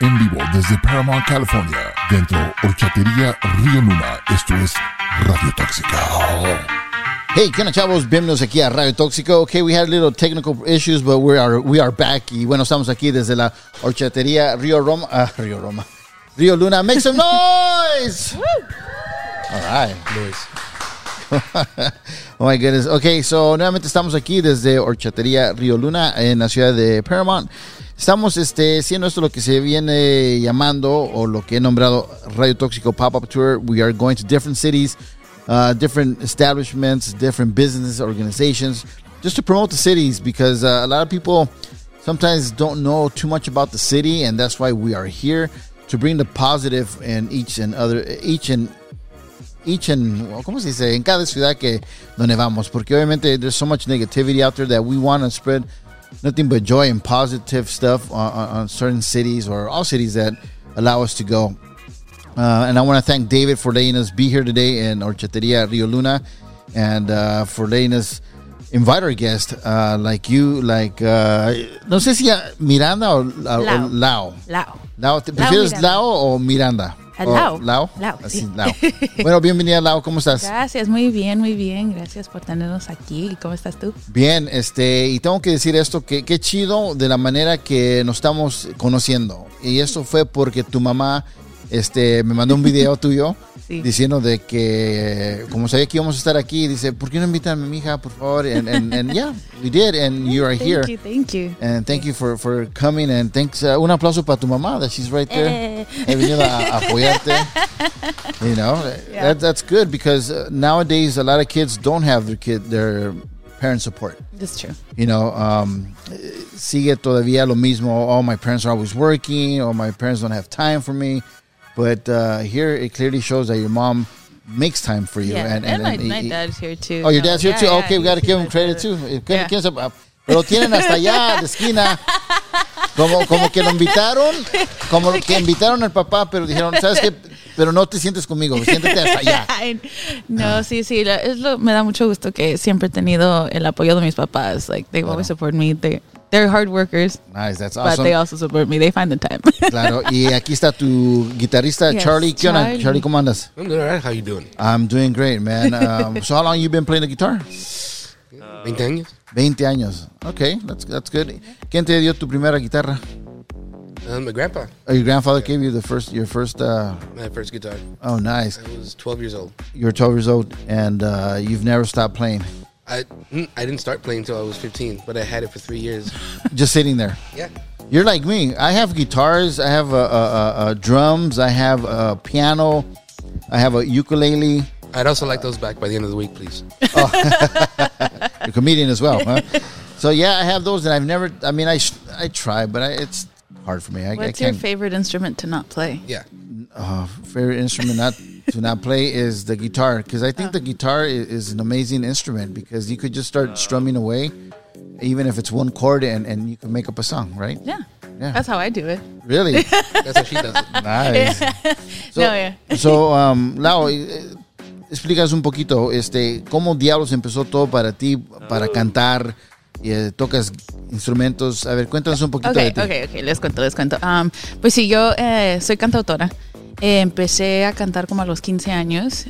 en vivo desde Paramount, California, dentro Horchatería Río Luna. Esto es Radio Tóxica. Hey, ¿qué onda, chavos? Bienvenidos aquí a Radio Tóxico. Okay, we had little technical issues, but we are, we are back. Y bueno, estamos aquí desde la horchatería Río Roma. ah, Río Roma. Río Luna. Make some noise! All right. oh my goodness. Okay, so nuevamente estamos aquí desde Horchatería Río Luna en la ciudad de Paramount. Estamos este, haciendo esto lo que se viene llamando o lo que he nombrado Radio Toxiko Pop-Up Tour. We are going to different cities, uh, different establishments, different business organizations, just to promote the cities because uh, a lot of people sometimes don't know too much about the city, and that's why we are here to bring the positive in each and other, each and each and ¿cómo se dice? En cada ciudad que donde vamos, porque obviamente there's so much negativity out there that we want to spread nothing but joy and positive stuff on, on, certain cities or all cities that allow us to go. Uh, and I want to thank David for letting us be here today in Horchateria Rio Luna, and uh, for letting us invite our guest uh, like you, like uh, no sé si uh, Miranda o, o Lau. Lau. Lao. Lau, ¿te prefieres Miranda. Lau o Miranda? Ah, O Lau. Lau. Lau, Así, sí. Lau. Bueno, bienvenida Lau, ¿cómo estás? Gracias, muy bien, muy bien. Gracias por tenernos aquí. ¿Y ¿Cómo estás tú? Bien, este, y tengo que decir esto, que qué chido de la manera que nos estamos conociendo. Y esto fue porque tu mamá, este, me mandó un video tuyo Sí. diciendo de que, como sabía que íbamos a estar aquí, dice, ¿por qué no invitan a mi hija, por favor? And, and, and yeah, we did, and you are here. Thank you, thank you. And thank you for, for coming, and thanks, uh, un aplauso para tu mamá, that she's right there. Eh. He venido a, a apoyarte. You know, Yeah. that, that's good because uh, nowadays a lot of kids don't have their kid, their parent support. That's true. you know, um, sigue todavía lo mismo. Oh, my parents are always working, or my parents don't have time for me. But uh, here it clearly shows that your mom makes time for you. Yeah, and, my, and- my y- dad's here too. Oh, your dad's here yeah, too. yeah, okay, we got to give him credit too. Ah, Pero tienen hasta allá, de esquina. Como, como que lo invitaron, como que invitaron al papá, pero dijeron, ¿sabes qué? Pero no te sientes conmigo, siéntate hasta allá. No, sí, sí, la- es lo, me da mucho gusto que siempre he tenido el apoyo de mis papás. Like, they always support me. They, they're hard workers, Nice, that's awesome. but they also support me. They find the time. Claro, y aquí está tu guitarrista Yes, Charlie. ¿Qué onda? Charlie. Charlie, ¿cómo andas? I'm doing all right. How you doing? I'm doing great, man. Um, so how long you been playing the guitar? 20 años. 20 años. Okay, that's that's good. ¿Quién te dio tu primera guitarra? Um, my grandpa, Oh, your grandfather gave you the first your first uh my first guitar. oh nice. I was 12 years old. You were 12 years old and uh, you've never stopped playing. I mm, I didn't start playing until I was 15, but I had it for three years. Just sitting there. Yeah. You're like me. I have guitars, I have uh, uh, uh, uh, drums, I have a piano, I have a ukulele. I'd also like those back by the end of the week, please. You're a comedian as well, huh? so yeah, I have those, and I've never. I mean, I sh- I try, but I, it's hard for me. I, I What's your can't. favorite instrument to not play? Yeah. uh, favorite instrument not to not play is the guitar because I think the guitar is, is an amazing instrument because you could just start strumming away, even if it's one chord, and, and you can make up a song, right? Yeah. Yeah. That's how I do it. Really That's how she does it. nice. So, No, yeah. so um, Lau, eh, explícanos un poquito, este, cómo diablos empezó todo para ti, para cantar. y, eh, tocas instrumentos. A ver, cuéntanos un poquito Ok, de ti. ok, ok, les cuento, les cuento. Um, pues sí, yo eh, soy cantautora. Empecé a cantar como a los 15 años.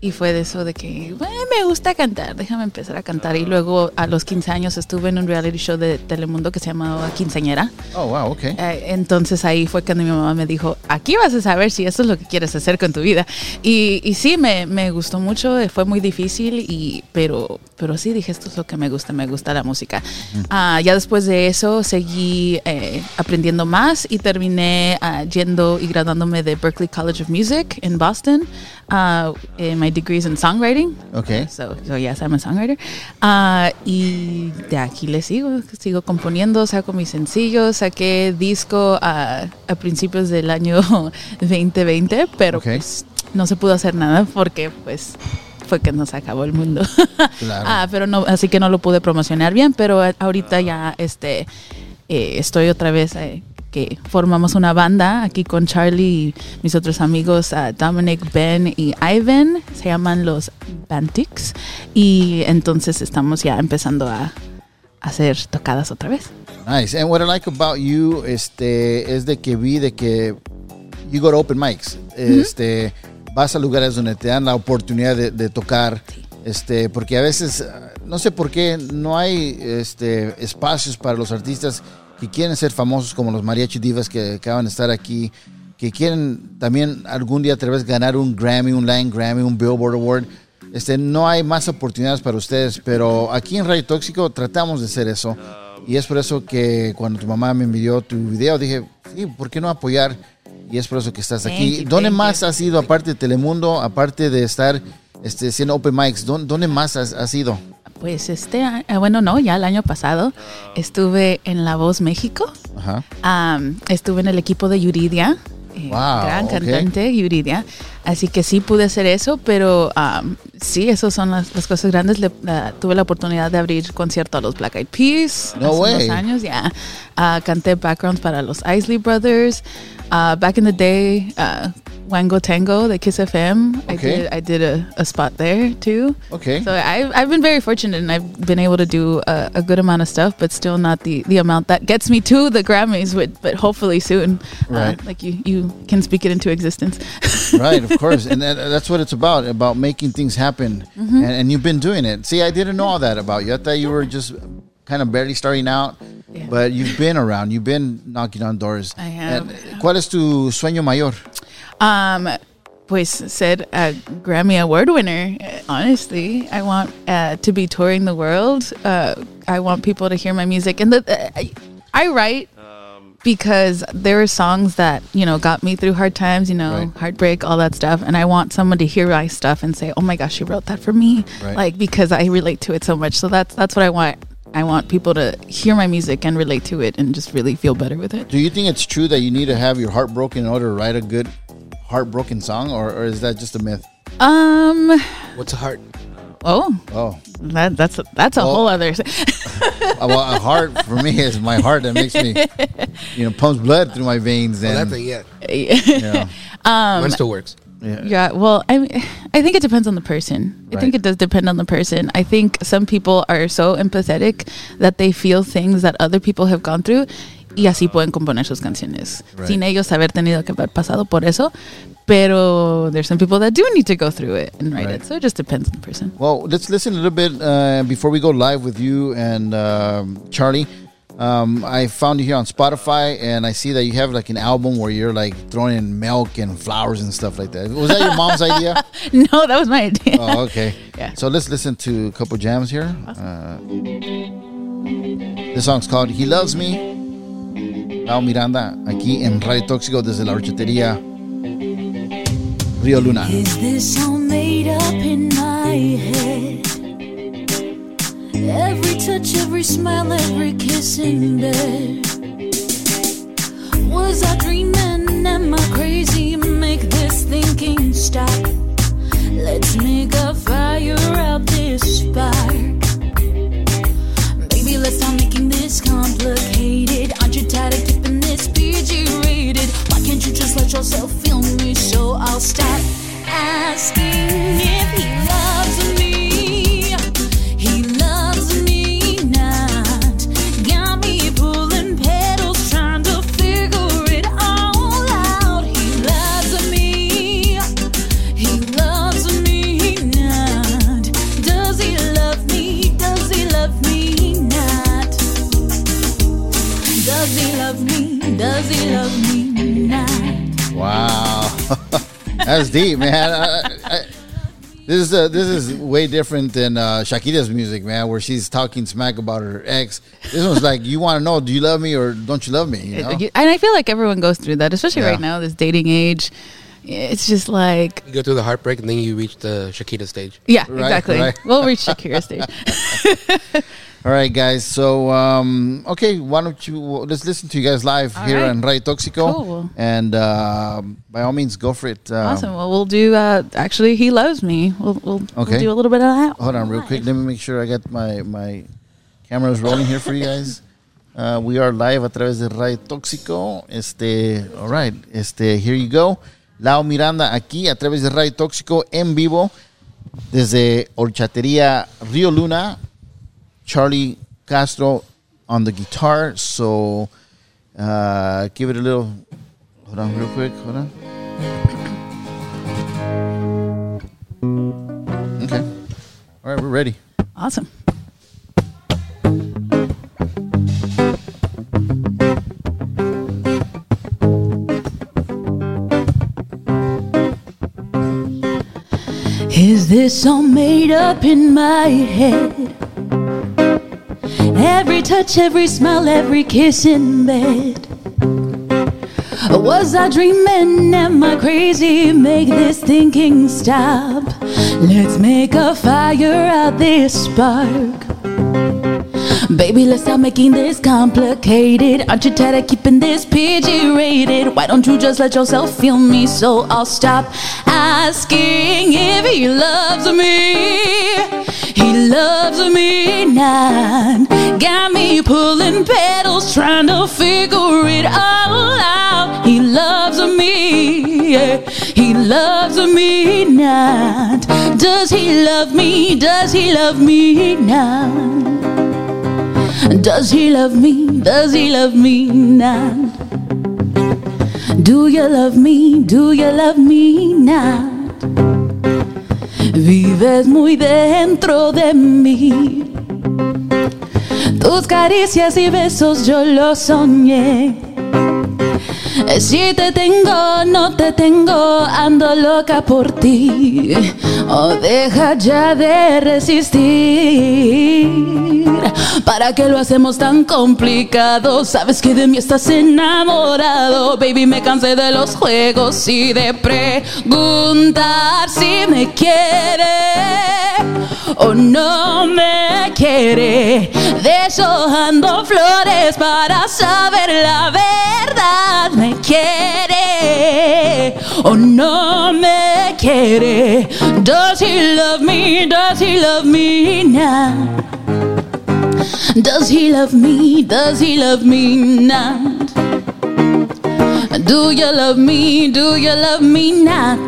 Y fue de eso de que, "Bueno, me gusta cantar, déjame empezar a cantar. Y luego a los 15 años estuve en un reality show de Telemundo que se llamaba Quinceañera. Oh, wow, ok. Eh, entonces ahí fue cuando mi mamá me dijo, aquí vas a saber si eso es lo que quieres hacer con tu vida. Y, y sí, me, me gustó mucho, eh, fue muy difícil, y, pero, pero sí dije, esto es lo que me gusta, me gusta la música. Ah, ya después de eso seguí eh, aprendiendo más y terminé ah, yendo y graduándome de Berklee College of Music en Boston. Uh, my degree is in songwriting. Ok. So, so yes, I'm a songwriter. Ah, y de aquí le sigo, sigo componiendo, saco mis sencillos, saqué disco a, a principios del año 2020, pero pues no se pudo hacer nada porque pues fue que nos acabó el mundo. Claro. ah, pero no, así que no lo pude promocionar bien, pero ahorita ya este eh, estoy otra vez eh, que formamos una banda aquí con Charlie y mis otros amigos ah, Dominic, Ben y Ivan, se llaman los Bantics y entonces estamos ya empezando a hacer tocadas otra vez. Nice. And what I like about you este, es de que vi de que you go to open mics. Este, vas a lugares donde te dan la oportunidad de, de tocar. Este, porque a veces, no sé por qué, no hay este, espacios para los artistas que quieren ser famosos como los mariachi divas que acaban de estar aquí, que quieren también algún día tal vez ganar un Grammy, un Latin Grammy, un Billboard Award. Este, no hay más oportunidades para ustedes, pero aquí en Radio Tóxico tratamos de hacer eso. Y es por eso que cuando tu mamá me envió tu video, dije, sí, ¿por qué no apoyar? Y es por eso que estás Thank aquí. you, ¿Dónde thank más you. has ido, aparte de Telemundo, aparte de estar este, haciendo open mics? ¿Dónde, dónde más has, has ido? Pues este, a- eh, bueno, no, ya el año pasado estuve en La Voz México, Ajá. Am, estuve en el equipo de Yuridia, eh, Wow, gran cantante Yuridia, así que sí pude hacer eso, pero am, sí, esas son las, las cosas grandes. Le- tuve la oportunidad de abrir concierto a los Black Eyed Peas No hace way. unos años, ya. Ah, canté backgrounds para los Isley Brothers. Ah, back in the day, ah, Wango Tango, the Kiss FM, I did, I did a, a spot there too. Okay. So I've, I've been very fortunate and I've been able to do a, a good amount of stuff, but still not the, the amount that gets me to the Grammys, but, but hopefully soon. Right. Uh, like you, you can speak it into existence. right, of course, and that, that's what it's about about making things happen, Mm-hmm. and, and you've been doing it. See, I didn't know all that about you. I thought you were just kind of barely starting out, Yeah. but you've been around. You've been knocking on doors. I have. And ¿Cuál es tu sueño mayor? Um, pues said a Grammy Award winner. Honestly, I want uh, to be touring the world. Uh, I want people to hear my music, and the, uh, I, I write because there are songs that you know got me through hard times. You know, Right. heartbreak, all that stuff, and I want someone to hear my stuff and say, "Oh my gosh, she wrote that for me!" Right. Like because I relate to it so much. So that's that's what I want. I want people to hear my music and relate to it and just really feel better with it. Do you think it's true that you need to have your heart broken in order to write a good heartbroken song, or, or is that just a myth? Um. What's a heart? Oh, Oh, That that's a, that's a Well- whole other. Well, a heart for me is my heart that makes me, you know, pumps blood through my veins. Well, And that thing, yeah. yeah, Mine still works. Yeah. yeah. Well, I mean, I think it depends on the person. I think it does depend on the person. I think some people are so empathetic that they feel things that other people have gone through. Y así pueden componer sus canciones Right. sin ellos haber tenido que haber pasado por eso. Pero there's some people that do need to go through it and write Right. it. So it just depends on the person. Well, let's listen a little bit uh, before we go live with you and um, Charlie. Um, I found you here on Spotify, and I see that you have like an album where you're like throwing in milk and flowers and stuff like that. Was that your mom's idea? No, that was my idea. Oh, okay. Yeah. So let's listen to a couple jams here. Uh, this song's called "He Loves Me." Lau Miranda, aquí en Radio Toxiko desde la horchatería Río Luna. Is this all made up in my head? Every touch, every smile, every kiss in bed. Was I dreaming? Am I crazy? Make this thinking stop. Let's make a fire out this spark. Maybe let's stop making this complicated. Aren't you tired of keeping this PG rated? Why can't you just let yourself feel me? So I'll stop asking if he that's deep, man. I, I, this is uh, this is way different than uh, Shakira's music, man, where she's talking smack about her ex. This one's like, you want to know, do you love me or don't you love me? You know? And I feel like everyone goes through that, especially Yeah. right now, this dating age. It's just like, You go through the heartbreak and then you reach the Shakira stage. yeah, Right, exactly. right. We'll reach Shakira stage. All right, guys. So, um, okay, why don't you let's listen to you guys live All here right. on Radio Toxiko, Cool. and uh, by all means, go for it. Um, awesome. Well, we'll do. Uh, actually, he loves me. We'll we'll, Okay. we'll do a little bit of that. Hold on, real quick. Let me make sure I got my my cameras rolling here for you guys. Uh, we are live a través de Radio Toxiko. Este, all right. Este, here you go. Lau Miranda aquí a través de Radio Toxiko en vivo desde Horchatería Río Luna. Charlie Castro on the guitar. So uh, give it a little. Hold on, real quick. Hold on. Okay. All right, we're ready. Awesome. Is this all made up in my head? Every touch, every smile, every kiss in bed. Was I dreaming? Am I crazy? Make this thinking stop. Let's make a fire out this spark. Baby, let's stop making this complicated. Aren't you tired of keeping this PG rated? Why don't you just let yourself feel me so I'll stop asking if he loves me? He loves me not. Got me pulling petals, trying to figure it all out. He loves me, yeah. He loves me not. Does he love me? Does he love me not? Does he love me? Does he love me now? Do you love me? Do you love me now? Vives muy dentro de mí. Tus caricias y besos yo los soñé. Si te tengo, no te tengo, ando loca por ti. Oh, deja ya de resistir. ¿Para qué lo hacemos tan complicado? Sabes que de mí estás enamorado. Baby, me cansé de los juegos y de preguntar si me quiere o no me quiere. Deshojando flores para saber la verdad. Me quiere o no me quiere. Does he love me? Does he love me now? Does he love me? Does he love me not? Do you love me? Do you love me not?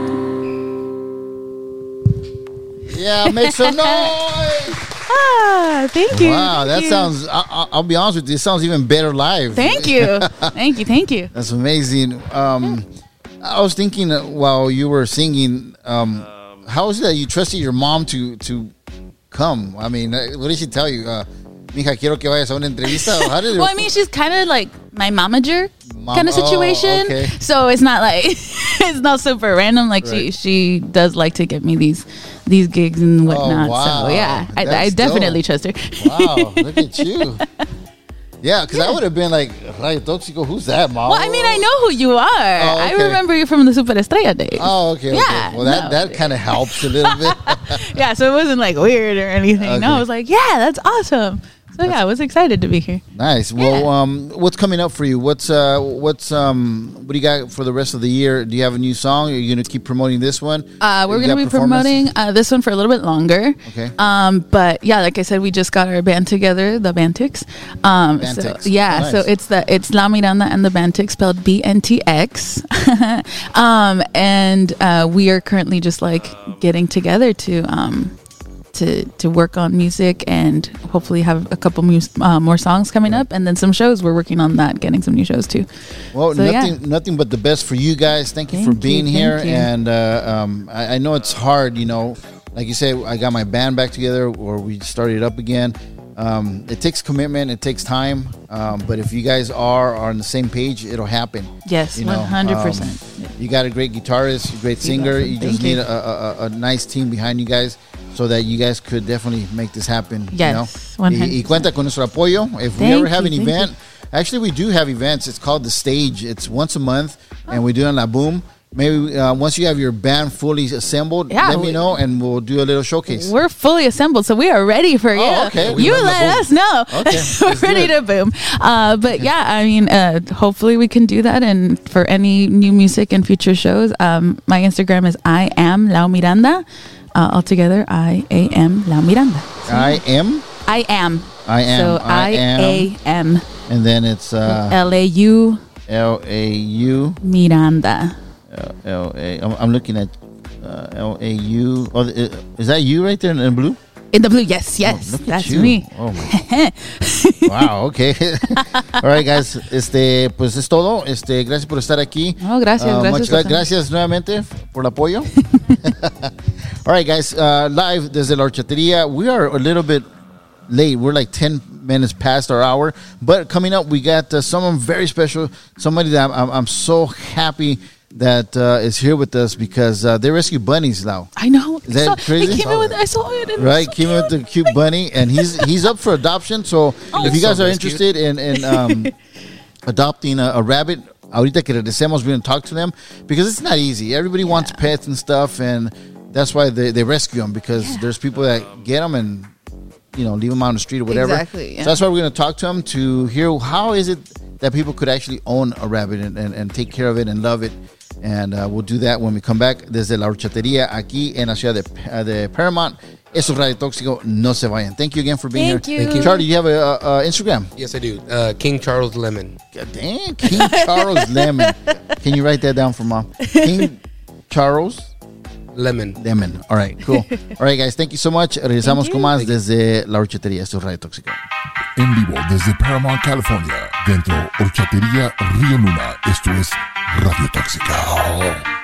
Yeah, make some noise. Ah, thank you. Wow, that you. sounds. I, I- I'll be honest with you. It sounds even better live. Thank you. thank you. Thank you. That's amazing. Um, I was thinking uh, while you were singing, um, how is it that you trusted your mom to to come? I mean, uh, what did she tell you? Uh, Mija, quiero que vayas a una entrevista. How did? Well, I mean, she's kind of like my momager Mom- kind of oh, situation. okay. So it's not like it's not super random. Like she Right. she does like to get me these these gigs and oh, whatnot. Oh, wow. So yeah, I, I That's definitely trust her. wow, look at you. Yeah, because I would have been like, Rayo Toxico, who's that, mom? Well, I mean, I know who you are. Oh, I okay. remember you from the Super Estrella days. Oh, okay. okay. Yeah, Well, that, no. that kind of helps a little bit. yeah, so it wasn't like weird or anything. Okay. No, I was like, yeah, that's awesome. So yeah, I was excited to be here. nice. Well, um, what's coming up for you? What's uh, what's um, what do you got for the rest of the year? Do you have a new song? Are you gonna keep promoting this one? Uh, we're going to be promoting uh, this one for a little bit longer. Okay. Um, but yeah, like I said, we just got our band together, the Bantics. Um, Bantics. So yeah, Nice. so it's the it's Lau Miranda and the Bantics spelled B N T X. um, and uh, we are currently just like getting together to um, to to work on music and hopefully have a couple mus- uh, more songs coming up and then some shows. We're working on that, getting some new shows too. Well, So, yeah. nothing, nothing but the best for you guys. Thank you Thank for being thank here. you. And uh, um, I, I know it's hard. You know, like you say, I got my band back together, or we started up again. Um, it takes commitment. It takes time. Um, but if you guys are, are on the same page, it'll happen. Yes, You know, 100%. um, you got a great guitarist, a great singer. You just Thank need a, a, a nice team behind you guys, so that you guys could definitely make this happen. Yes, you know? 100. Y, y cuenta con nuestro apoyo. If we ever have you, an thank event, actually we do have events. It's called the Stage. It's once a month, and we do it in La Boom. Maybe uh, once you have your band fully assembled, Yeah, let me know, and we'll do a little showcase. We're fully assembled, so we are ready for you. Oh, okay. We You let us know. Okay, We're ready to boom. Uh, but yeah, I mean, uh, hopefully we can do that. And for any new music and future shows, um, my Instagram is I am Lau Miranda. Uh, altogether, I A M Lau Miranda. I am, I am. I am, So I I am. And then it's uh, L A U L A U Miranda. L A. I'm I'm looking at uh, L A U. Oh, is that you right there in, in blue? In the blue, yes, yes, Look at that's you. me. Oh my Wow, okay. All right, guys. Este, pues es todo. Este, gracias por estar aquí. Oh, gracias, Uh, gracias muchas gracias nuevamente por el apoyo. All right, guys. Uh, live desde la horchatería. We are a little bit late. We're like 10 minutes past our hour. But coming up, we got uh, someone very special. Somebody that I'm, I'm, so happy that uh, is here with us because uh, they rescue bunnies now. I know. Is that So- crazy? He came in with, I saw it. Right, so came with cute. the cute bunny, and he's he's up for adoption. So if you guys so are interested in in um, adopting a, a rabbit, ahorita que regresemos, we're gonna talk to them because it's not easy. Everybody wants pets and stuff, and that's why they, they rescue them because there's people that get them and you know leave them out on the street or whatever. Exactly, yeah. So that's why we're gonna talk to them to hear how is it that people could actually own a rabbit and, and, and take care of it and love it. And uh, we'll do that when we come back desde la horchatería aquí en la ciudad de, uh, de Paramount. Eso es Radio Toxiko. No se vayan. Thank you again for being Thank here. you. Thank you. Charlie, you have a, uh uh Instagram. Yes, I do. Uh, King Charles Lemon. God damn, King Charles Lemon. Can you write that down for mom? King Charles Lemon. Lemon. All right, cool. All right, guys, thank you so much. Regresamos con más desde la horchatería. Esto es Radio Tóxico. En vivo desde Paramount, California, dentro Horchatería Río Luna. Esto es Radio Tóxica.